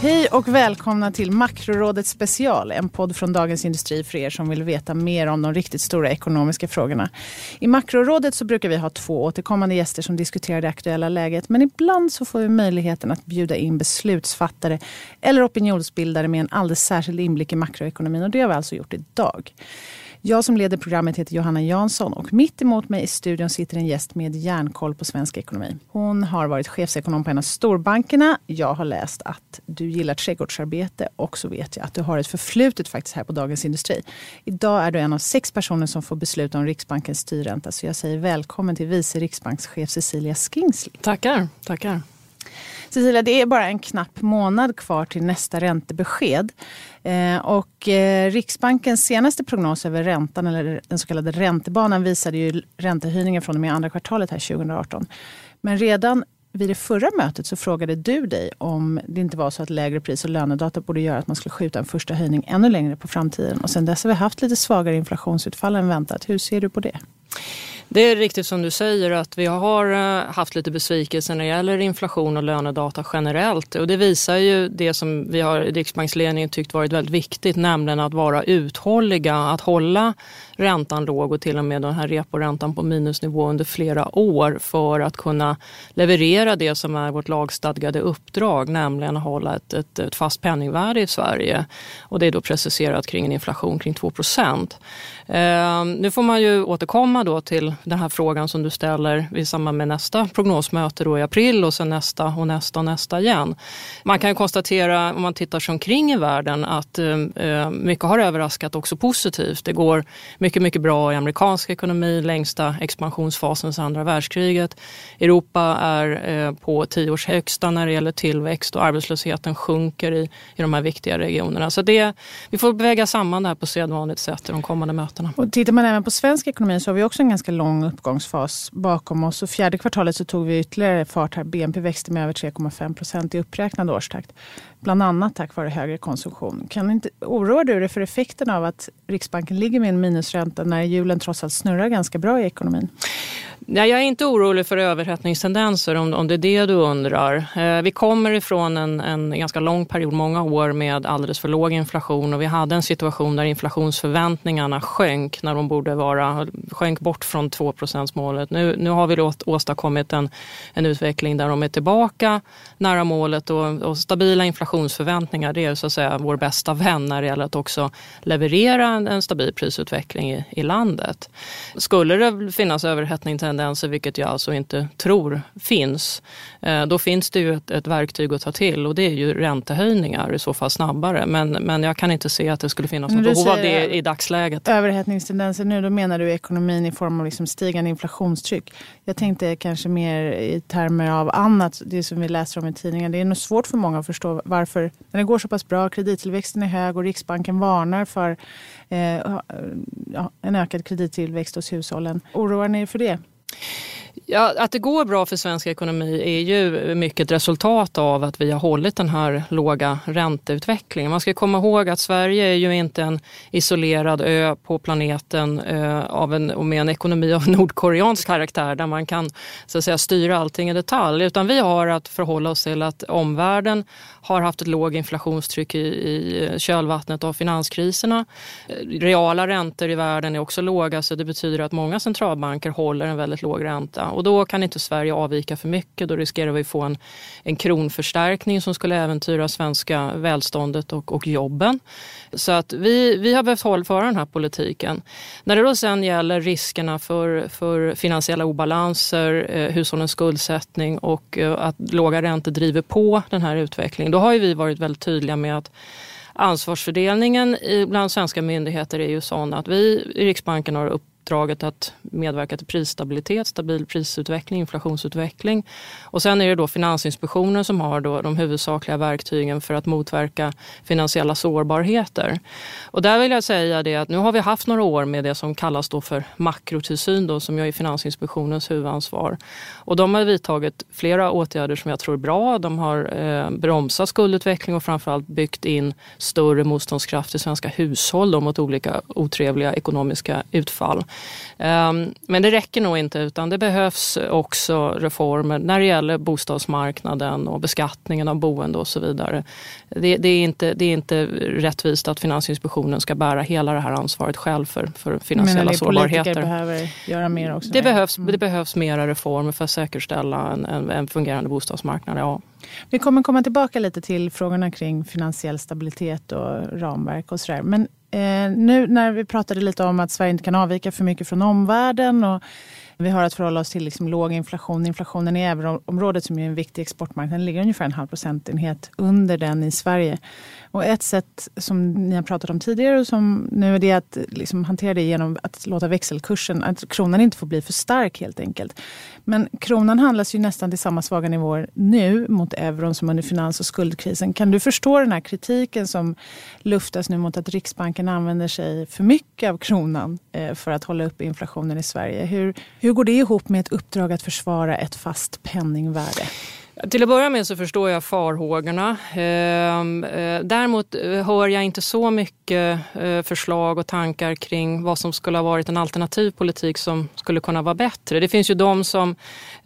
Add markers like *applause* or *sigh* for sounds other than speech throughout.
Hej och välkomna till Makrorådet special, en podd från Dagens Industri för er som vill veta mer om de riktigt stora ekonomiska frågorna. I Makrorådet så brukar vi ha två återkommande gäster som diskuterar det aktuella läget, men ibland så får vi möjligheten att bjuda in beslutsfattare eller opinionsbildare med en alldeles särskild inblick i makroekonomin och det har vi alltså gjort idag. Jag som leder programmet heter Johanna Jansson och mitt emot mig i studion sitter en gäst med järnkoll på svensk ekonomi. Hon har varit chefsekonom på en av storbankerna. Jag har läst att du gillar trädgårdsarbete och så vet jag att du har ett förflutet faktiskt här på Dagens Industri. Idag är du en av sex personer som får besluta om Riksbankens styrränta så jag säger välkommen till vice riksbankschef Cecilia Skingsley. Tackar, tackar. Cecilia, det är bara en knapp månad kvar till nästa räntebesked. Eh, och eh, Riksbankens senaste prognos över räntan, eller den så kallade räntebanan, visade ju räntehöjningar från och med andra kvartalet här 2018. Men redan vid det förra mötet så frågade du dig om det inte var så att lägre pris och lönedata borde göra att man skulle skjuta en första höjning ännu längre på framtiden. Och sen dess har vi haft lite svagare inflationsutfall än väntat. Hur ser du på det? Det är riktigt som du säger att vi har eh, haft lite besvikelse när det gäller inflation och lönedata generellt. Och det visar ju det som vi har i Riksbanksledningen tyckt varit väldigt viktigt, nämligen att vara uthålliga, att hålla räntan låg och till och med den här reporäntan på minusnivå under flera år för att kunna leverera det som är vårt lagstadgade uppdrag, nämligen att hålla ett, ett, ett fast penningvärde i Sverige. Och det är då preciserat kring en inflation kring 2 procent. Ehm, nu får man ju återkomma då till den här frågan som du ställer i samband med nästa prognosmöte då i april och sen nästa och nästa och nästa igen. Man kan konstatera om man tittar sig omkring i världen att eh, mycket har överraskat också positivt. Det går mycket, mycket bra i amerikansk ekonomi, längsta expansionsfasen sedan andra världskriget. Europa är eh, på tioårs högsta när det gäller tillväxt och arbetslösheten sjunker i, i de här viktiga regionerna. Så det, vi får väga samman det här på sedvanligt sätt i de kommande mötena. Och tittar man även på svensk ekonomi så har vi också en ganska lång uppgångsfas bakom oss. Och fjärde kvartalet så tog vi ytterligare fart här. BNP växte med över 3,5 procent i uppräknad årstakt. Bland annat tack vare högre konsumtion. Kan inte, oroar du dig för effekten av att Riksbanken ligger med en minusränta när hjulen trots allt snurrar ganska bra i ekonomin? Nej, jag är inte orolig för överhettningstendenser om, om det är det du undrar. Eh, vi kommer ifrån en, en ganska lång period, många år med alldeles för låg inflation och vi hade en situation där inflationsförväntningarna sjönk när de borde vara, sjönk bort från 2 målet. Nu, nu har vi åstadkommit en, en utveckling där de är tillbaka nära målet och, och stabila inflationsförväntningar det är så att säga vår bästa vän när det gäller att också leverera en, en stabil prisutveckling i, i landet. Skulle det finnas överhettning tendenser, vilket jag alltså inte tror finns, eh, då finns det ju ett, ett, verktyg att ta till och det är ju räntehöjningar i så fall snabbare. Men, men jag kan inte se att det skulle finnas något behov av det i dagsläget. Överhettningstendenser nu, då menar du ekonomin i form av liksom stigande inflationstryck. Jag tänkte kanske mer i termer av annat, det som vi läser om i tidningen. Det är nog svårt för många att förstå varför, när det går så pass bra, kredittillväxten är hög och Riksbanken varnar för eh, en ökad kredittillväxt hos hushållen. Oroar ni er för det? Ja, att det går bra för svensk ekonomi är ju mycket ett resultat av att vi har hållit den här låga ränteutvecklingen. Man ska komma ihåg att Sverige är ju inte en isolerad ö på planeten eh, av en, och med en ekonomi av *laughs* nordkoreansk karaktär där man kan så att säga, styra allting i detalj. Utan vi har att förhålla oss till att omvärlden har haft ett lågt inflationstryck i, i kölvattnet av finanskriserna. Eh, reala räntor i världen är också låga så det betyder att många centralbanker håller en väldigt låg ränta. Och då kan inte Sverige avvika för mycket. Då riskerar vi få en, en kronförstärkning som skulle äventyra svenska välståndet och, och jobben. Så att vi, vi har behövt föra den här politiken. När det då sen gäller riskerna för, för finansiella obalanser, eh, hushållens skuldsättning och eh, att låga räntor driver på den här utvecklingen. Då har ju vi varit väldigt tydliga med att ansvarsfördelningen bland svenska myndigheter är ju sån att vi i Riksbanken har upp uppdraget att medverka till prisstabilitet, stabil prisutveckling, inflationsutveckling. Och sen är det då Finansinspektionen som har då de huvudsakliga verktygen för att motverka finansiella sårbarheter. Och där vill jag säga det att nu har vi haft några år med det som kallas då för makrotillsyn då, som ju är Finansinspektionens huvudansvar. Och de har vidtagit flera åtgärder som jag tror är bra. De har eh, bromsat skuldutveckling och framförallt byggt in större motståndskraft i svenska hushåll då, mot olika otrevliga ekonomiska utfall. Eh, men det räcker nog inte utan det behövs också reformer när det gäller bostadsmarknaden och beskattningen av boende och så vidare. Det, det, är, inte, det är inte rättvist att Finansinspektionen ska bära hela det här ansvaret själv för, för finansiella Men sårbarheter. Behöver göra mer också? Det behövs, mm. det behövs mera reformer för att säkerställa en, en, en fungerande bostadsmarknad. Ja. Vi kommer komma tillbaka lite till frågorna kring finansiell stabilitet och ramverk och sådär. Men eh, nu när vi pratade lite om att Sverige inte kan avvika för mycket från omvärlden och vi har att förhålla oss till liksom låg inflation. Inflationen i euroområdet som är en viktig exportmarknad ligger ungefär en halv procentenhet under den i Sverige. Och ett sätt som ni har pratat om tidigare och som nu är det att liksom hantera det genom att låta växelkursen, att kronan inte får bli för stark helt enkelt. Men kronan handlas ju nästan till samma svaga nivåer nu mot euron som under finans och skuldkrisen. Kan du förstå den här kritiken som luftas nu mot att Riksbanken använder sig för mycket av kronan eh, för att hålla upp inflationen i Sverige? Hur, hur hur går det ihop med ett uppdrag att försvara ett fast penningvärde? Till att börja med så förstår jag farhågorna. Ehm, eh, däremot eh, hör jag inte så mycket eh, förslag och tankar kring vad som skulle ha varit en alternativ politik som skulle kunna vara bättre. Det finns ju de som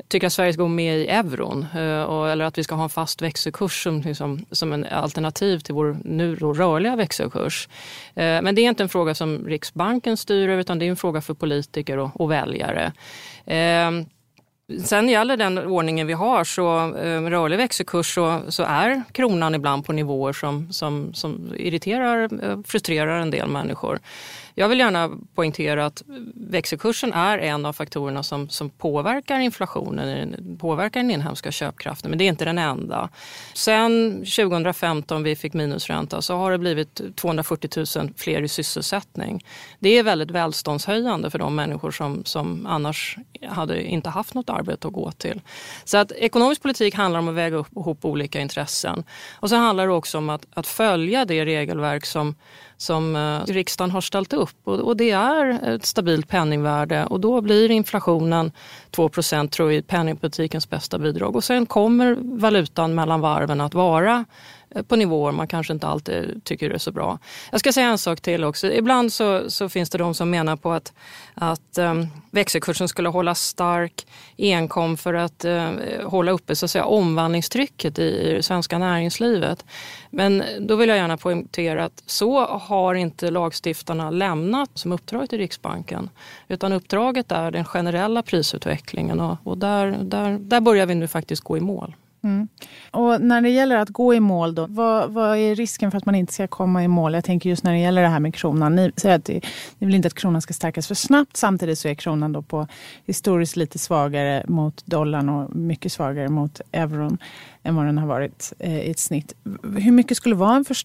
tycker att Sverige ska gå med i euron eller att vi ska ha en fast växelkurs som, liksom, som en alternativ till vår nu rörliga växelkurs. Men det är inte en fråga som Riksbanken styr över utan det är en fråga för politiker och, och väljare. Ehm, Sen gäller den ordningen vi har, så eh, rörlig växelkurs så, så är kronan ibland på nivåer som, som, som irriterar, och frustrerar en del människor. Jag vill gärna poängtera att växelkursen är en av faktorerna som, som påverkar inflationen, påverkar den inhemska köpkraften, men det är inte den enda. Sen 2015 vi fick minusränta så har det blivit 240 000 fler i sysselsättning. Det är väldigt välståndshöjande för de människor som, som annars hade inte haft något arbete att gå till. Så att ekonomisk politik handlar om att väga upp ihop olika intressen. Och så handlar det också om att, att följa det regelverk som som eh, riksdagen har ställt upp och, det är ett stabilt penningvärde och då blir inflationen 2 tror jag penningpolitikens bästa bidrag. Och sen kommer valutan mellan varven att vara Eh, på nivåer man kanske inte alltid tycker är så bra. Jag ska säga en sak till också. Ibland så, så finns det de som menar på att, att um, växelkursen skulle hållas stark enkom för att uh, hålla uppe så att säga, omvandlingstrycket i, i det svenska näringslivet. Men då vill jag gärna poängtera att så har inte lagstiftarna lämnat som uppdrag till Riksbanken. Utan uppdraget är den generella prisutvecklingen och, och där, där, där börjar vi nu faktiskt gå i mål. Mm. Och när det gäller att gå i mål, då, vad, vad, är risken för att man inte ska komma i mål? Jag tänker just när det gäller det här med kronan. Ni säger att det, ni vill inte att kronan ska stärkas för snabbt. Samtidigt så är kronan då på historiskt lite svagare mot dollarn och mycket svagare mot euron än vad den har varit eh, i ett snitt. Hur mycket skulle vara en för,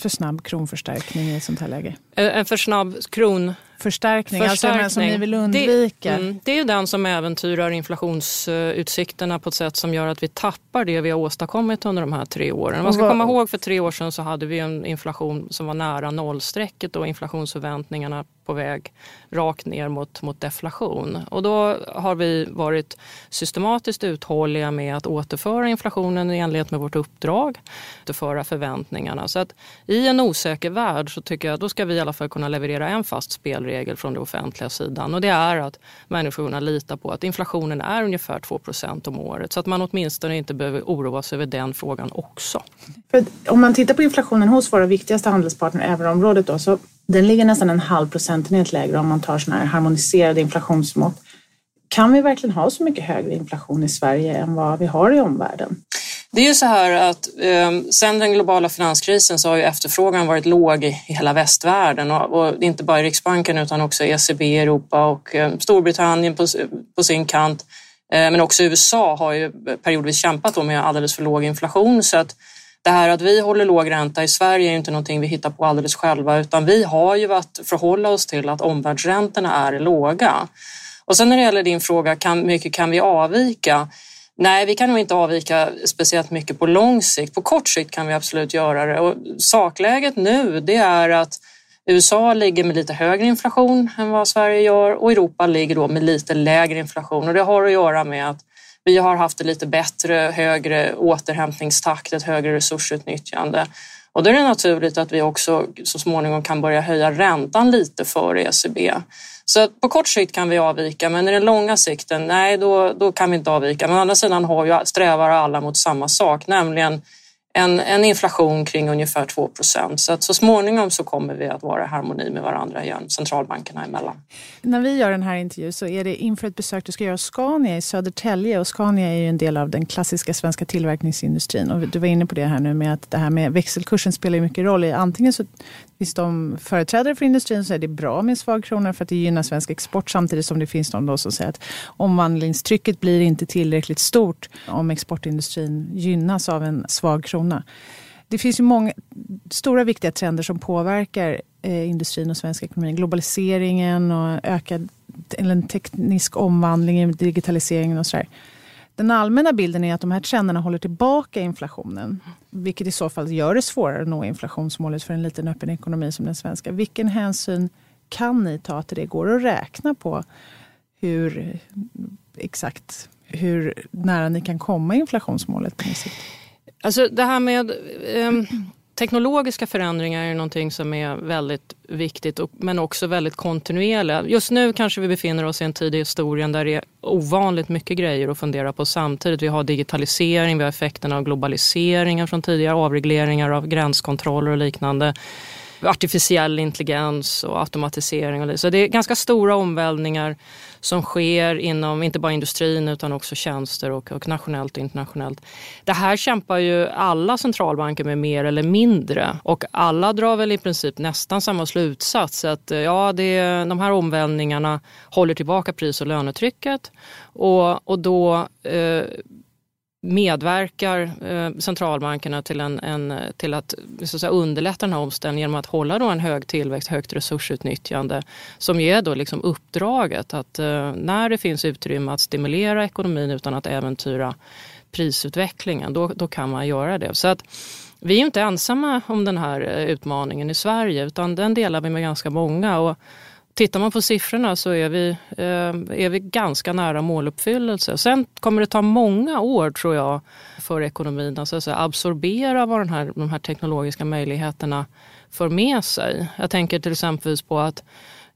för snabb kronförstärkning i ett sånt här läge? En för snabb kron förstärkning, förstärkning. alltså som ni vill undvika? Det, mm, det är ju den som äventyrar inflationsutsikterna på ett sätt som gör att vi tappar det vi har åstadkommit under de här tre åren. Man ska komma ihåg för tre år sedan så hade vi en inflation som var nära nollstrecket och inflationsförväntningarna på väg rakt ner mot, mot deflation. Och då har vi varit systematiskt uthålliga med att återföra inflationen i enlighet med vårt uppdrag, återföra förväntningarna. Så att i en osäker värld så tycker jag då ska vi i alla fall kunna leverera en fast spelregel från den offentliga sidan och det är att människorna litar på att inflationen är ungefär 2% om året så att man åtminstone inte behöver oroa sig över den frågan också. För om man tittar på inflationen hos våra viktigaste handelspartner euroområdet då, så den ligger nästan en halv procentenhet lägre om man tar sådana här harmoniserade inflationsmått. Kan vi verkligen ha så mycket högre inflation i Sverige än vad vi har i omvärlden? Det är ju så här att eh, sen den globala finanskrisen så har ju efterfrågan varit låg i hela västvärlden och, och inte bara i Riksbanken utan också ECB i Europa och eh, Storbritannien på, på sin kant. Eh, men också USA har ju periodvis kämpat med alldeles för låg inflation så att det här att vi håller låg ränta i Sverige är inte någonting vi hittar på alldeles själva utan vi har ju att förhålla oss till att omvärldsräntorna är låga. Och sen när det gäller din fråga, kan, mycket kan vi avvika? Nej, vi kan nog inte avvika speciellt mycket på lång sikt. På kort sikt kan vi absolut göra det. Och sakläget nu det är att USA ligger med lite högre inflation än vad Sverige gör och Europa ligger då med lite lägre inflation. Och det har att göra med att vi har haft ett lite bättre, högre återhämtningstakt, ett högre resursutnyttjande. Och då är det naturligt att vi också så småningom kan börja höja räntan lite för ECB. Så på kort sikt kan vi avvika, men i den långa sikten, nej, då, då kan vi inte avvika. Men å andra sidan har ju, strävar alla mot samma sak, nämligen en, en inflation kring ungefär 2 procent. Så att så småningom så kommer vi att vara i harmoni med varandra igen, centralbankerna emellan. När vi gör den här intervjun så är det inför ett besök du ska göra Scania i Södertälje. Och Scania är ju en del av den klassiska svenska tillverkningsindustrin. Och du var inne på det här nu med att det här med växelkursen spelar mycket roll. Antingen så finns de företrädare för industrin som säger att det är bra med en svag krona för att det gynnar svensk export samtidigt som det finns de då som säger att omvandlingstrycket blir inte tillräckligt stort om exportindustrin gynnas av en svag krona. Det finns ju många stora viktiga trender som påverkar eh, industrin och svensk ekonomi. Globaliseringen och ökad eller en teknisk omvandling, digitaliseringen och sådär. Den allmänna bilden är att de här trenderna håller tillbaka inflationen. Vilket i så fall gör det svårare att nå inflationsmålet för en liten öppen ekonomi som den svenska. Vilken hänsyn kan ni ta till det? Går det att räkna på hur exakt hur nära ni kan komma inflationsmålet på sikt? Alltså det här med Um teknologiska förändringar är någonting som är väldigt viktigt men också väldigt kontinuerliga. Just nu kanske vi befinner oss i en tid i historien där det är ovanligt mycket grejer att fundera på samtidigt. Vi har digitalisering, vi har effekterna av globaliseringen från tidigare avregleringar av gränskontroller och liknande artificiell intelligens och automatisering. Och det. Så det är ganska stora omvälvningar som sker inom inte bara industrin utan också tjänster och, och nationellt och internationellt. Det här kämpar ju alla centralbanker med mer eller mindre och alla drar väl i princip nästan samma slutsats. Att eh, ja, det, de här omvälvningarna håller tillbaka pris och lönetrycket och, och då eh, medverkar eh, centralbankerna till, en, en, till att, så att säga, underlätta den här omställningen genom att hålla då en hög tillväxt, högt resursutnyttjande som ger då liksom uppdraget att eh, när det finns utrymme att stimulera ekonomin utan att äventyra prisutvecklingen, då, då kan man göra det. Så att vi är inte ensamma om den här eh, utmaningen i Sverige utan den delar vi med ganska många. Och Tittar man på siffrorna så är vi, eh, är vi ganska nära måluppfyllelse. Sen kommer det ta många år tror jag för ekonomin att alltså, absorbera vad den här, de här teknologiska möjligheterna för med sig. Jag tänker till exempel på att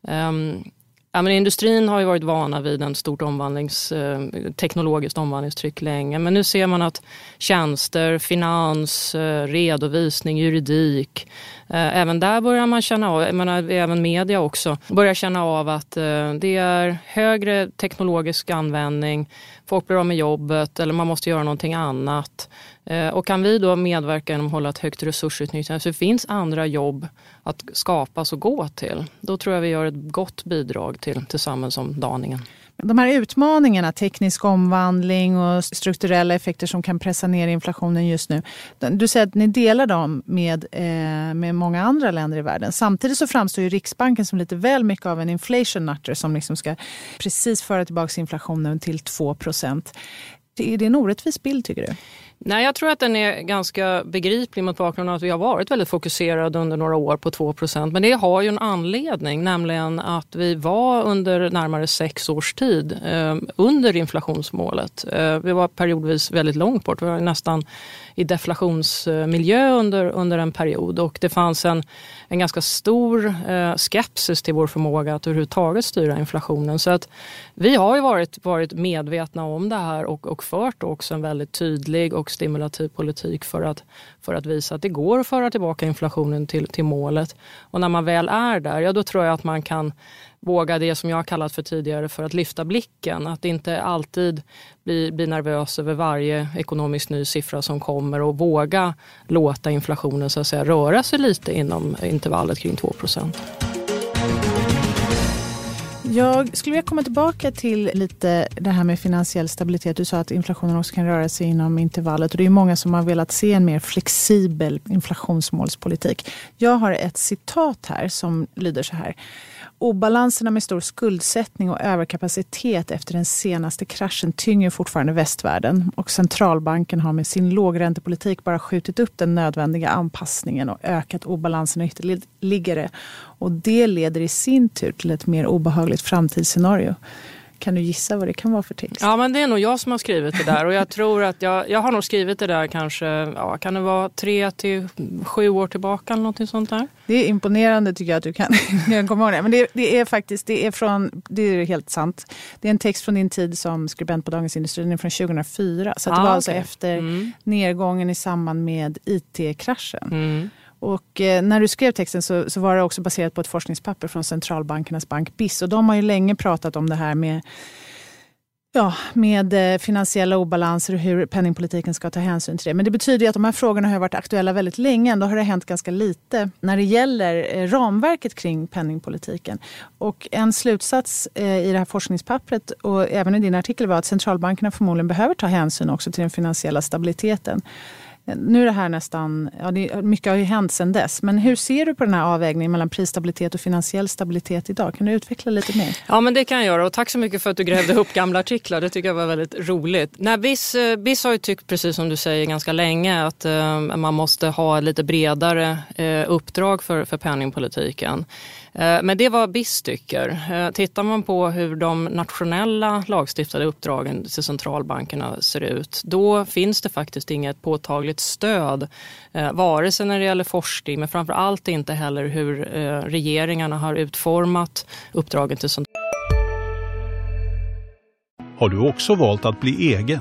um, Ja, men industrin har ju varit vana vid en stort omvandlings, eh, teknologiskt omvandlingstryck länge men nu ser man att tjänster, finans, eh, redovisning, juridik eh, även där börjar man känna av, menar, även media också, börjar känna av att eh, det är högre teknologisk användning, folk blir av med jobbet eller man måste göra någonting annat. Eh, och kan vi då medverka genom att hålla ett högt resursutnyttjande så det finns andra jobb att skapas och gå till. Då tror jag vi gör ett gott bidrag till, till samhällsomdaningen. De här utmaningarna, teknisk omvandling och strukturella effekter som kan pressa ner inflationen just nu. Du säger att ni delar dem med, eh, med många andra länder i världen. Samtidigt så framstår ju Riksbanken som lite väl mycket av en inflation nutter som liksom ska precis föra tillbaka inflationen till 2 Är det en orättvis bild tycker du? Nej, jag tror att den är ganska begriplig mot bakgrund av att vi har varit väldigt fokuserade under några år på 2% Men det har ju en anledning, nämligen att vi var under närmare sex års tid eh, under inflationsmålet. Eh, vi var periodvis väldigt långt bort, vi var nästan i deflationsmiljö under, under en period och det fanns en, en ganska stor eh, skepsis till vår förmåga att överhuvudtaget styra inflationen. Så att vi har ju varit, varit medvetna om det här och, och fört också en väldigt tydlig och stimulativ politik för att, för att visa att det går att föra tillbaka inflationen till, till målet. Och när man väl är där, ja då tror jag att man kan våga det som jag har kallat för tidigare för att lyfta blicken. Att inte alltid bli, bli nervös över varje ekonomisk ny siffra som kommer och våga låta inflationen så att säga, röra sig lite inom intervallet kring 2 procent. Jag skulle vilja komma tillbaka till lite det här med finansiell stabilitet. Du sa att inflationen också kan röra sig inom intervallet. Och det är många som har velat se en mer flexibel inflationsmålspolitik. Jag har ett citat här som lyder så här. Obalanserna med stor skuldsättning och överkapacitet efter den senaste kraschen tynger fortfarande västvärlden och centralbanken har med sin lågräntepolitik bara skjutit upp den nödvändiga anpassningen och ökat obalanserna ytterligare. Och det leder i sin tur till ett mer obehagligt framtidsscenario. Kan du gissa vad det kan vara för text? Ja, men det är nog jag som har skrivit det där och jag tror att jag, jag har nog skrivit det där kanske, ja, kan det vara tre till sju år tillbaka eller någonting sånt där? Det är imponerande tycker jag att du kan, *laughs* kan komma ihåg det. Men det, det, är faktiskt, det är från, det är helt sant. Det är en text från din tid som skribent på Dagens Industri, den är från 2004. Så ah, det var okay. alltså efter mm. nedgången i samband med IT-kraschen. Mm. Och eh, när du skrev texten så, så, var det också baserat på ett forskningspapper från centralbankernas bank BIS. Och de har ju länge pratat om det här med, ja, med eh, finansiella obalanser och hur penningpolitiken ska ta hänsyn till det. Men det betyder att de här frågorna har varit aktuella väldigt länge. Ändå har det hänt ganska lite när det gäller eh, ramverket kring penningpolitiken. Och en slutsats eh, i det här forskningspappret och även i din artikel var att centralbankerna förmodligen behöver ta hänsyn också till den finansiella stabiliteten. Nu är det här nästan, ja, det, mycket har ju hänt sedan dess. Men hur ser du på den här avvägningen mellan prisstabilitet och finansiell stabilitet idag? Kan du utveckla lite mer? Ja, men det kan jag göra. Och tack så mycket för att du grävde upp gamla artiklar. Det tycker jag var väldigt roligt. Nej, BIS, eh, BIS har ju tyckt, precis som du säger, ganska länge att eh, man måste ha lite bredare eh, uppdrag för, för penningpolitiken. Eh, men det var BIS tycker. Eh, tittar man på hur de nationella lagstiftade uppdragen till centralbankerna ser ut, då finns det faktiskt inget påtagligt stöd, eh, vare sig när det gäller forskning, men framför allt inte heller hur regeringarna har utformat uppdragen till centralbankerna. Har du också valt att bli egen?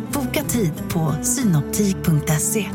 Boka tid på synoptik.se.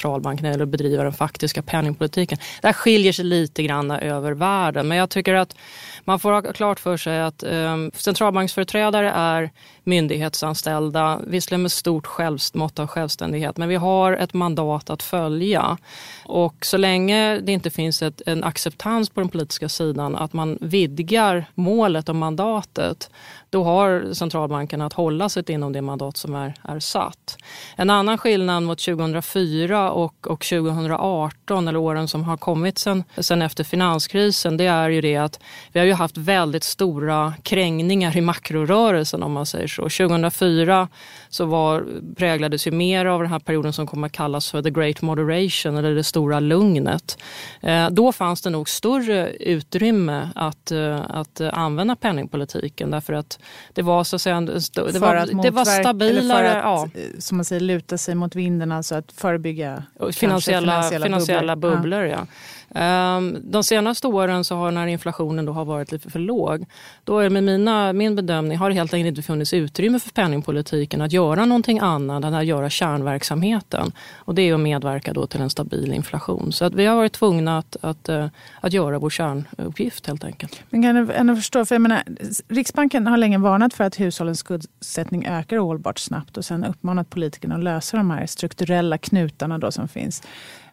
Centralbanken eller att bedriva den faktiska penningpolitiken. Det här skiljer sig lite grann över världen men jag tycker att man får ha klart för sig att eh, centralbanksföreträdare är myndighetsanställda, visserligen med stort mått av självständighet, men vi har ett mandat att följa. Och så länge det inte finns ett, en acceptans på den politiska sidan att man vidgar målet och mandatet, då har centralbanken att hålla sig inom det mandat som är, är satt. En annan skillnad mot 2004 och, och 2018, eller åren som har kommit sen, sen efter finanskrisen, det är ju det att vi har ju haft väldigt stora krängningar i makrorörelsen om man säger så. 2004 så var, präglades ju mer av den här perioden som kommer att kallas för the great moderation eller det stora lugnet. Eh, då fanns det nog större utrymme att, eh, att använda penningpolitiken därför att det var så att säga, det, var, det var stabilare. Att, ja. Eh, som man säger, luta sig mot vinden, alltså att förebygga finansiella, finansiella, finansiella bubblor. bubblor ja. Ehm, de senaste åren så har när inflationen då har varit lite för låg, då är med mina, min bedömning har det helt enkelt inte funnits utrymme för penningpolitiken att göra någonting annat än att göra kärnverksamheten. Och det är att medverka då till en stabil inflation. Så att vi har varit tvungna att, att, eh, att göra vår kärnuppgift helt enkelt. Men kan jag ändå förstå, för jag menar, Riksbanken har länge varnat för att hushållens skuldsättning ökar ohållbart snabbt och sen uppmanat politikerna att lösa de här strukturella knutarna då som finns.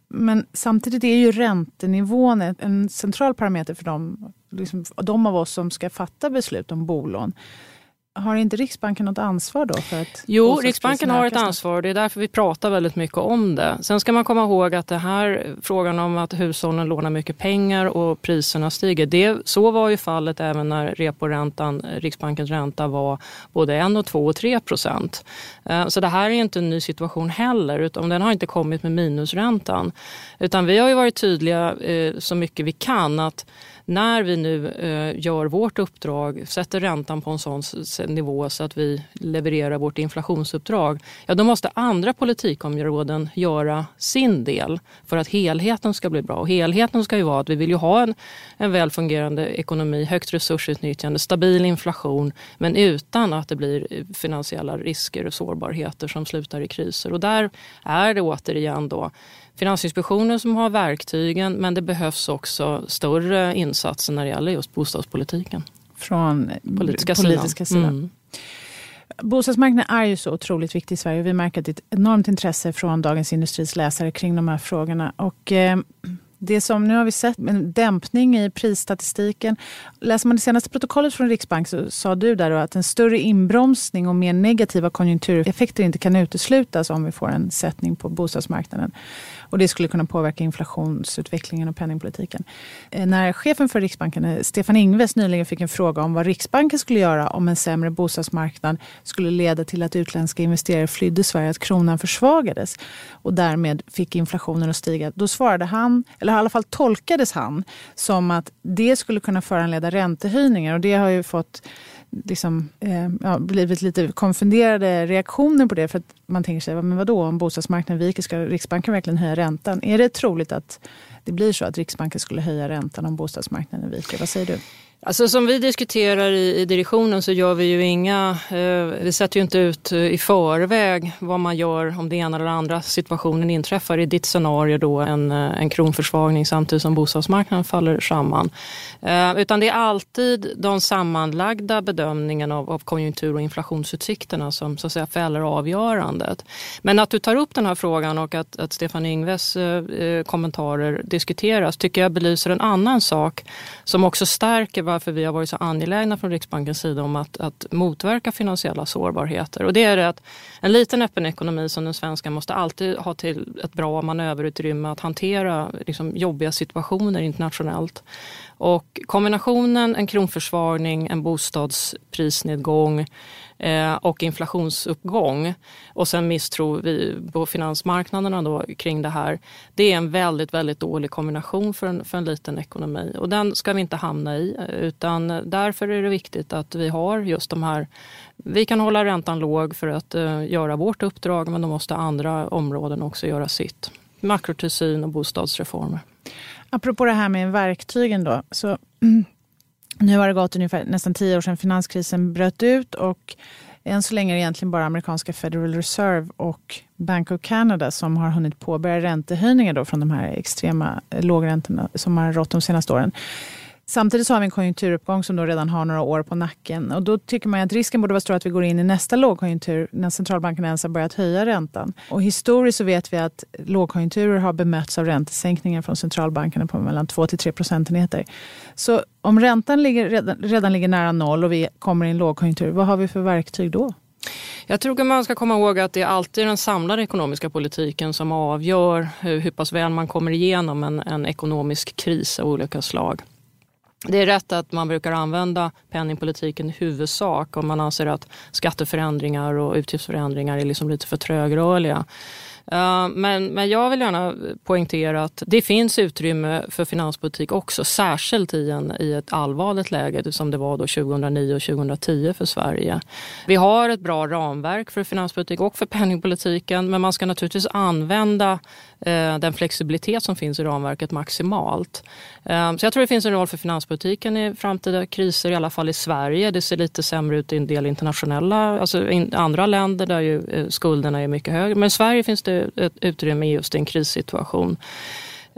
Men samtidigt är ju räntenivån en central parameter för dem, liksom, de av oss som ska fatta beslut om bolån. Har inte Riksbanken något ansvar då? För att jo, Riksbanken har ett ansvar. Det är därför vi pratar väldigt mycket om det. Sen ska man komma ihåg att det här frågan om att hushållen lånar mycket pengar och priserna stiger. Det, så var ju fallet även när reporäntan, Riksbankens ränta var både 1 och 2 och 3 procent. Eh, så det här är inte en ny situation heller. Utan den har inte kommit med minusräntan. Utan vi har ju varit tydliga eh, så mycket vi kan att när vi nu eh, gör vårt uppdrag, sätter räntan på en sån nivå så att vi levererar vårt inflationsuppdrag, ja då måste andra politikområden göra sin del för att helheten ska bli bra. Och helheten ska ju vara att vi vill ju ha en, en välfungerande ekonomi, högt resursutnyttjande, stabil inflation men utan att det blir eh, finansiella risker och sårbarheter som slutar i kriser. Och där är det återigen då Finansinspektionen som har verktygen men det behövs också större insatser när det gäller just bostadspolitiken. Från politiska, politiska sidan. Mm. Bostadsmarknaden är ju så otroligt viktig i Sverige. Vi märker ett enormt intresse från Dagens Industris läsare kring de här frågorna. Och, eh, det som, nu har vi sett en dämpning i prisstatistiken. Läser man det senaste protokollet från Riksbank så sa du där att en större inbromsning och mer negativa konjunktureffekter inte kan uteslutas om vi får en sättning på bostadsmarknaden. Och det skulle kunna påverka inflationsutvecklingen och penningpolitiken. Eh, när chefen för Riksbanken, eh, Stefan Ingves, nyligen fick en fråga om vad Riksbanken skulle göra om en sämre bostadsmarknad skulle leda till att utländska investerare flydde Sverige, att kronan försvagades och därmed fick inflationen att stiga. Då svarade han, eller i alla fall tolkades han, som att det skulle kunna föranleda räntehöjningar. Och det har ju fått liksom, eh, ja, blivit lite konfunderade reaktioner på det. För att man tänker sig, men vadå, om bostadsmarknaden viker, ska Riksbanken verkligen höja räntan? Är det troligt att det blir så att Riksbanken skulle höja räntan om bostadsmarknaden viker? Vad säger du? Alltså som vi diskuterar i, i direktionen så gör vi ju inga, eh, vi sätter ju inte ut eh, i förväg vad man gör om det ena eller andra situationen inträffar. I ditt scenario då en, eh, en kronförsvagning samtidigt som bostadsmarknaden faller samman. Eh, utan det är alltid de sammanlagda bedömningen av, av konjunktur och inflationsutsikterna som så att säga fäller avgörandet. Men att du tar upp den här frågan och att, att Stefan Ingves eh, eh kommentarer diskuteras tycker jag belyser en annan sak som också stärker varför vi har varit så angelägna från Riksbankens sida om att, att motverka finansiella sårbarheter. Och det är det att en liten öppen ekonomi som den svenska måste alltid ha till ett bra manöverutrymme att hantera liksom, jobbiga situationer internationellt. Och kombinationen en kronförsvagning, en bostadsprisnedgång Eh, och inflationsuppgång och sen misstro vi på finansmarknaderna då kring det här. Det är en väldigt, väldigt dålig kombination för en, för en liten ekonomi och den ska vi inte hamna i utan därför är det viktigt att vi har just de här vi kan hålla räntan låg för att uh, göra vårt uppdrag men då måste andra områden också göra sitt. Makrotillsyn och bostadsreformer. Apropå det här med verktygen då. Så, nu har det gått ungefär nästan tio år sedan finanskrisen bröt ut och än så länge är det egentligen bara amerikanska Federal Reserve och Bank of Canada som har hunnit påbörja räntehöjningar då från de här extrema lågräntorna som har rått de senaste åren. Samtidigt så har vi en konjunkturuppgång som då redan har några år på nacken. Och då tycker man att risken borde vara stor att vi går in i nästa lågkonjunktur när centralbanken ens har börjat höja räntan. Och historiskt så vet vi att lågkonjunkturer har bemötts av räntesänkningar från centralbankerna på mellan 2 till 3 procentenheter. Så om räntan ligger, redan, redan ligger nära noll och vi kommer i en lågkonjunktur, vad har vi för verktyg då? Jag tror att man ska komma ihåg att det är alltid den samlade ekonomiska politiken som avgör hur, hur pass väl man kommer igenom en, en ekonomisk kris av olika slag. Det är rätt att man brukar använda penningpolitiken i huvudsak om man anser att skatteförändringar och utgiftsförändringar är liksom lite för trögrörliga. Eh, men, men jag vill gärna poängtera att det finns utrymme för finanspolitik också, särskilt i, en, i ett allvarligt läge som det var då 2009 och 2010 för Sverige. Vi har ett bra ramverk för finanspolitik och för penningpolitiken men man ska naturligtvis använda Eh, den flexibilitet som finns i ramverket maximalt. Eh, så jag tror det finns en roll för finanspolitiken i framtida kriser, i alla fall i Sverige. Det ser lite sämre ut i en del internationella, alltså i andra länder där ju eh, skulderna är mycket högre. Men i Sverige finns det ett utrymme just i en krissituation.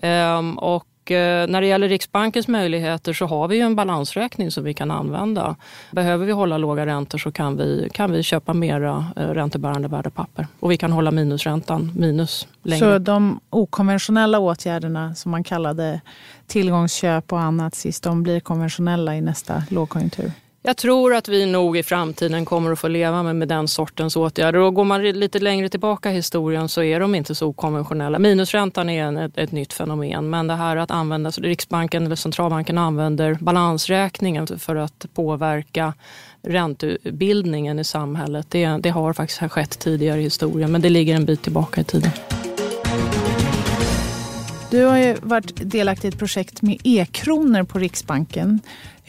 Ehm, och Eh, när det gäller Riksbankens möjligheter så har vi ju en balansräkning som vi kan använda. Behöver vi hålla låga räntor så kan vi, kan vi köpa mera eh, räntebärande värdepapper. Och vi kan hålla minusräntan minus längre. Så de okonventionella åtgärderna som man kallade tillgångsköp och annat sist, de blir konventionella i nästa lågkonjunktur? Jag tror att vi nog i framtiden kommer att få leva med, med den sortens åtgärder. Och går man lite längre tillbaka i historien så är de inte så konventionella. Minusräntan är en, ett, ett, nytt fenomen. Men det här att använda, så Riksbanken eller centralbanken använder balansräkningen för att påverka räntebildningen i samhället. Det, det har faktiskt skett tidigare i historien men det ligger en bit tillbaka i tiden. Du har ju varit delaktig i ett projekt med e-kronor på Riksbanken.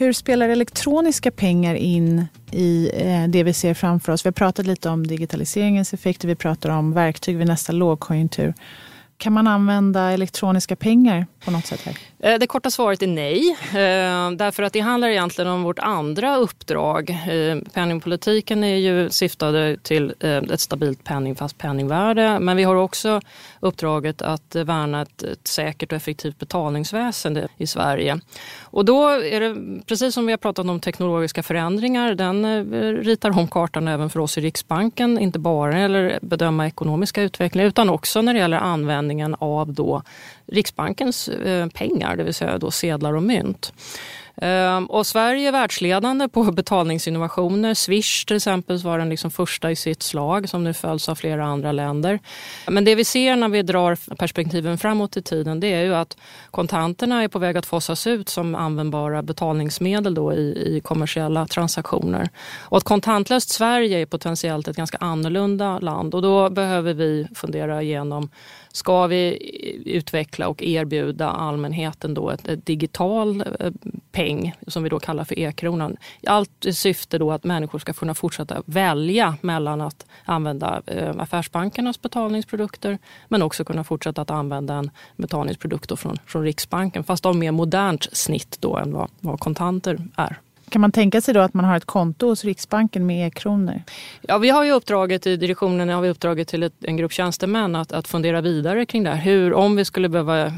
Hur spelar elektroniska pengar in i eh, det vi ser framför oss? Vi har pratat lite om digitaliseringens effekter, vi pratar om verktyg vid nästa lågkonjunktur. Kan man använda elektroniska pengar på något sätt? här? Eh, det korta svaret är nej. Eh, därför att det handlar egentligen om vårt andra uppdrag. Eh, penningpolitiken är ju syftade till ett stabilt penningfast penningvärde. Men vi har också uppdraget att värna ett, ett säkert och effektivt betalningsväsende i Sverige. Och då är det, precis som vi har pratat om teknologiska förändringar, den ritar om kartan även för oss i Riksbanken. Inte bara när det gäller bedöma ekonomiska utveckling utan också när det gäller användning användningen av då Riksbankens eh, pengar, det vill säga då sedlar och mynt. Ehm, och Sverige är världsledande på betalningsinnovationer. Swish till exempel var den liksom första i sitt slag som nu följs av flera andra länder. Men det vi ser när vi drar perspektiven framåt i tiden det är ju att kontanterna är på väg att fasas ut som användbara betalningsmedel då i, i kommersiella transaktioner. Och ett kontantlöst Sverige är potentiellt ett ganska annorlunda land och då behöver vi fundera igenom ska vi utveckla och erbjuda allmänheten då ett, ett digital eh, peng som vi då kallar för e-kronan. Allt i syfte då att människor ska kunna fortsätta välja mellan att använda eh, affärsbankernas betalningsprodukter men också kunna fortsätta att använda en betalningsprodukt från, från Riksbanken fast av mer modernt snitt då än vad, vad kontanter är. Kan man tänka sig då att man har ett konto hos Riksbanken med e-kronor? Ja, vi har ju uppdraget i direktionen har vi uppdraget till ett, en grupp tjänstemän att, att fundera vidare kring det här. Hur, om vi skulle behöva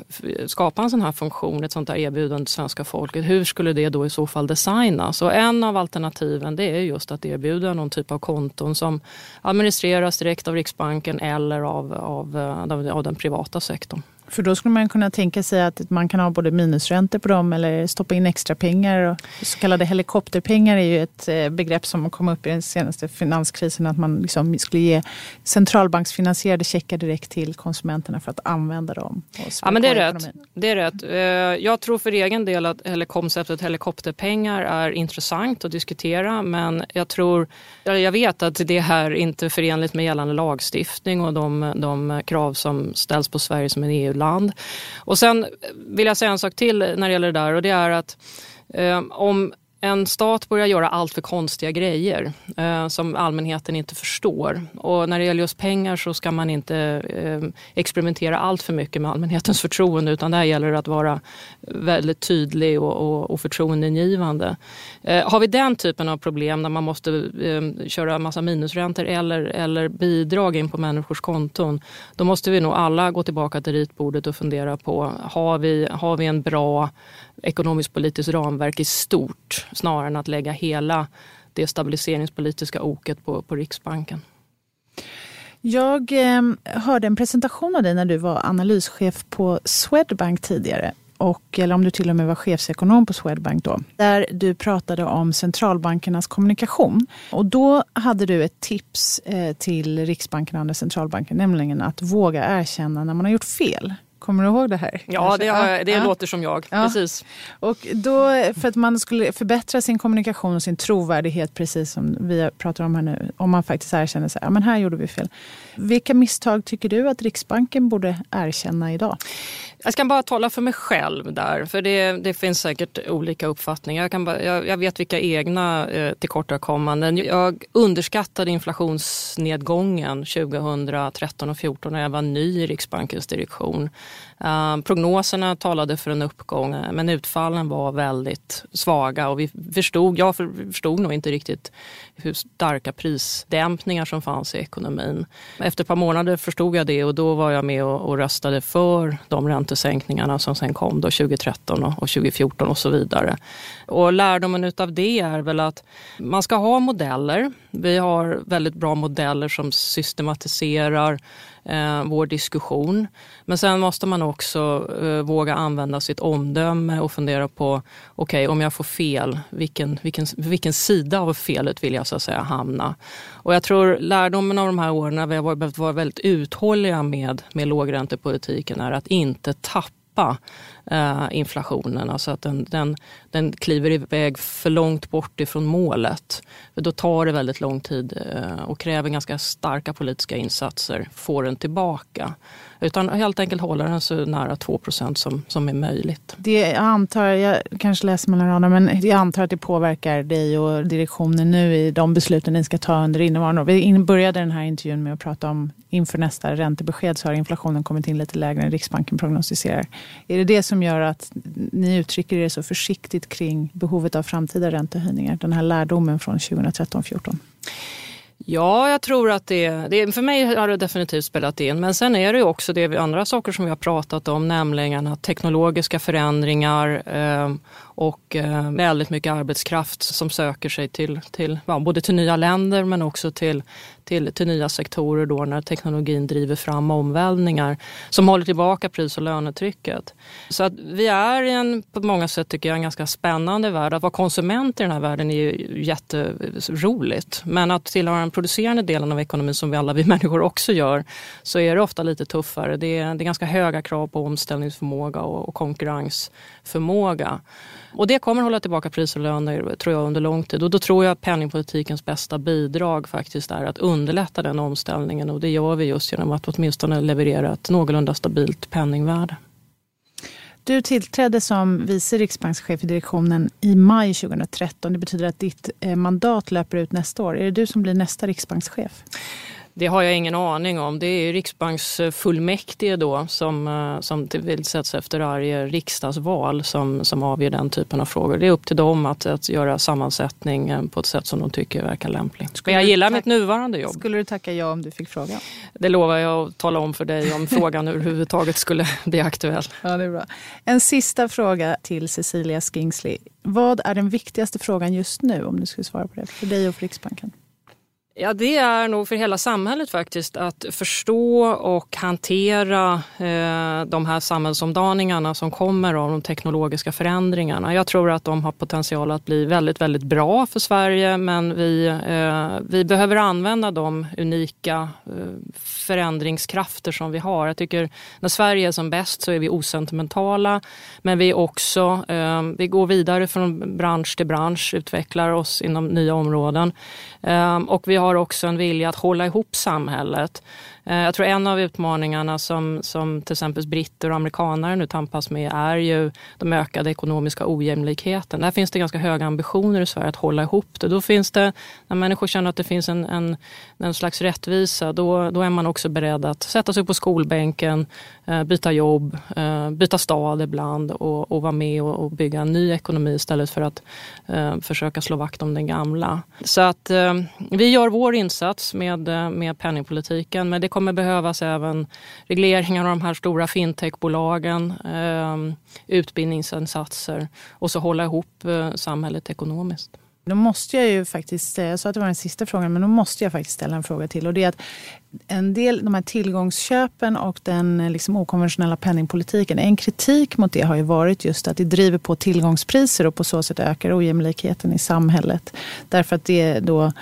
skapa en sån här funktion, ett sånt här erbjudande till svenska folket, hur skulle det då i så fall designas? Och en av alternativen det är just att erbjuda någon typ av konton som administreras direkt av Riksbanken eller av, av, eh, av, av den privata sektorn. För då skulle man kunna tänka sig att man kan ha både minusräntor på dem eller stoppa in extra pengar. Och så kallade helikopterpengar är ju ett eh, begrepp som kom upp i den senaste finanskrisen. Att man liksom skulle ge centralbanksfinansierade checkar direkt till konsumenterna för att använda dem. Ja, men det är rätt. Det är rätt. Eh, jag tror för egen del att konceptet helikopterpengar är intressant att diskutera. Men jag tror, jag vet att det här inte är förenligt med gällande lagstiftning och de, de krav som ställs på Sverige som en EU land. Och sen vill jag säga en sak till när det gäller det där och det är att eh, om en stat börjar göra allt för konstiga grejer eh, som allmänheten inte förstår. Och när det gäller just pengar så ska man inte eh, experimentera allt för mycket med allmänhetens *laughs* förtroende utan där gäller det att vara väldigt tydlig och, och, och förtroendeingivande. Eh, har vi den typen av problem när man måste eh, köra massa minusräntor eller, eller bidrag in på människors konton då måste vi nog alla gå tillbaka till ritbordet och fundera på har vi, har vi en bra ekonomisk politiskt ramverk i stort snarare än att lägga hela det stabiliseringspolitiska oket på, på Riksbanken. Jag eh, hörde en presentation av dig när du var analyschef på Swedbank tidigare. Och, eller om du till och med var chefsekonom på Swedbank då. Där du pratade om centralbankernas kommunikation. Och då hade du ett tips eh, till Riksbanken och andra centralbanker. Nämligen att våga erkänna när man har gjort fel. Kommer du ihåg det här? Ja, det, har, det ja. låter som jag. Ja. Precis. Och då, för att man skulle förbättra sin kommunikation och sin trovärdighet, precis som vi pratar om här nu, om man faktiskt erkänner att ja, men här gjorde vi fel. Vilka misstag tycker du att Riksbanken borde erkänna idag? Jag ska bara tala för mig själv där, för det, det finns säkert olika uppfattningar. Jag, kan bara, jag, jag vet vilka egna eh, tillkortakommanden. Jag underskattade inflationsnedgången 2013 och 2014 när jag var ny i Riksbankens direktion. Eh, prognoserna talade för en uppgång eh, men utfallen var väldigt svaga och vi förstod, jag förstod nog inte riktigt hur starka prisdämpningar som fanns i ekonomin. Efter ett par månader förstod jag det och då var jag med och, och röstade för de räntesänkningarna som sen kom då 2013 och, 2014 och så vidare. Och lärdomen utav det är väl att man ska ha modeller. Vi har väldigt bra modeller som systematiserar eh, vår diskussion. Men sen måste man också eh, våga använda sitt omdöme och fundera på, okej okay, om jag får fel, vilken, vilken, vilken sida av felet vill jag så att säga hamna? Och jag tror lärdomen av de här åren när vi har behövt vara väldigt uthålliga med, med lågräntepolitiken är att inte tappa dämpa eh, inflationen. Alltså att den, den, den kliver iväg för långt bort ifrån målet. För då tar det väldigt lång tid eh, och kräver ganska starka politiska insatser får den tillbaka. Utan helt enkelt hålla den så nära 2 som, som är möjligt. Det jag antar, jag kanske läser mellan raderna, men jag antar att det påverkar dig och direktionen nu i de besluten ni ska ta under innevarande år. Vi började den här intervjun med att prata om inför nästa räntebesked så har inflationen kommit in lite lägre än Riksbanken prognostiserar. Är det det som gör att ni uttrycker er så försiktigt kring behovet av framtida räntehöjningar? Den här lärdomen från 2013-14? Ja, jag tror att det, det, för mig har det definitivt spelat in. Men sen är det också det andra saker som vi har pratat om, nämligen att teknologiska förändringar eh, och eh, väldigt mycket arbetskraft som söker sig till, till ja, både till nya länder men också till, till, till nya sektorer då när teknologin driver fram omvälvningar som håller tillbaka pris och lönetrycket. Så att vi är i en, på många sätt tycker jag, en ganska spännande värld. Att vara konsument i den här världen är ju jätteroligt. Men att tillhöra den producerande delen av ekonomin som vi alla vi *laughs* människor också gör så är det ofta lite tuffare. Det är, det är ganska höga krav på omställningsförmåga och, och konkurrensförmåga. Och det kommer hålla tillbaka priser och löner tror jag under lång tid. Och då tror jag att penningpolitikens bästa bidrag faktiskt är att underlätta den omställningen. Och det gör vi just genom att åtminstone leverera ett någorlunda stabilt penningvärde. Du tillträdde som vice riksbankschef i direktionen i maj 2013. Det betyder att ditt eh, mandat löper ut nästa år. Är det du som blir nästa riksbankschef? Det har jag ingen aning om. Det är riksbanksfullmäktige då som, eh, som tillsätts efter varje riksdagsval som, som avgör den typen av frågor. Det är upp till dem att, att göra sammansättning på ett sätt som de tycker verkar lämpligt. Men jag gillar mitt nuvarande jobb. Skulle du tacka ja om du fick frågan? Det lovar jag att tala om för dig om frågan *laughs* överhuvudtaget skulle bli aktuell. Ja, det är bra. En sista fråga till Cecilia Skingsley. Vad är den viktigaste frågan just nu om du skulle svara på det för dig och för Riksbanken? Ja, det är nog för hela samhället faktiskt att förstå och hantera eh, de här samhällsomdaningarna som kommer av de teknologiska förändringarna. Jag tror att de har potential att bli väldigt, väldigt bra för Sverige men vi, eh, vi behöver använda de unika eh, förändringskrafter som vi har. Jag tycker när Sverige är som bäst så är vi osentimentala men vi också, eh, vi går vidare från bransch till bransch, utvecklar oss inom nya områden Ehm, och vi har också en vilja att hålla ihop samhället. Eh, jag tror en av utmaningarna som, som till exempel britter och amerikanare nu tampas med är ju de ökade ekonomiska ojämlikheten. Där finns det ganska höga ambitioner i Sverige att hålla ihop det. Då finns det, när människor känner att det finns en, en, en slags rättvisa, då, då är man också beredd att sätta sig på skolbänken, eh, byta jobb, eh, byta stad ibland och, och vara med och, och bygga en ny ekonomi istället för att eh, försöka slå vakt om den gamla. Så att eh, vi gör vår insats med, med penningpolitiken men det kommer behövas även regleringar av de här stora fintechbolagen, ehm, utbildningsinsatser och så hålla ihop eh, samhället ekonomiskt. Då måste jag ju faktiskt, jag sa att det var den sista frågan, men då måste jag faktiskt ställa en fråga till. Och det är att en del, de här tillgångsköpen och den eh, liksom okonventionella penningpolitiken, en kritik mot det har ju varit just att det driver på tillgångspriser och på så sätt ökar ojämlikheten i samhället. Därför att det då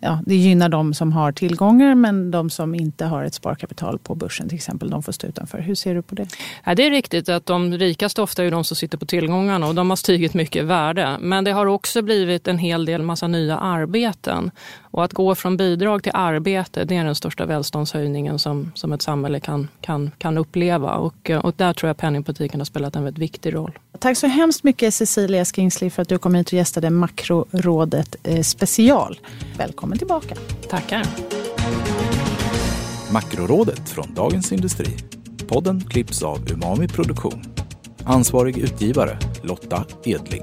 ja, det gynnar de som har tillgångar men de som inte har ett sparkapital på börsen till exempel, de får stå utanför. Hur ser du på det? Ja, det är riktigt att de rikaste ofta är de som sitter på tillgångarna och de har stigit mycket i värde. Men det har också blivit en hel del massa nya arbeten. Och att gå från bidrag till arbete, det är den största välståndshöjningen som, som ett samhälle kan, kan, kan uppleva. Och, och där tror jag penningpolitiken har spelat en väldigt viktig roll. Tack så hemskt mycket Cecilia Skingsley för att du kom hit och gästade Makrorådet eh, special. Välkommen tillbaka. Tackar. Makrorådet från Dagens Industri. Podden klipps av Umami Produktion. Ansvarig utgivare Lotta Edling.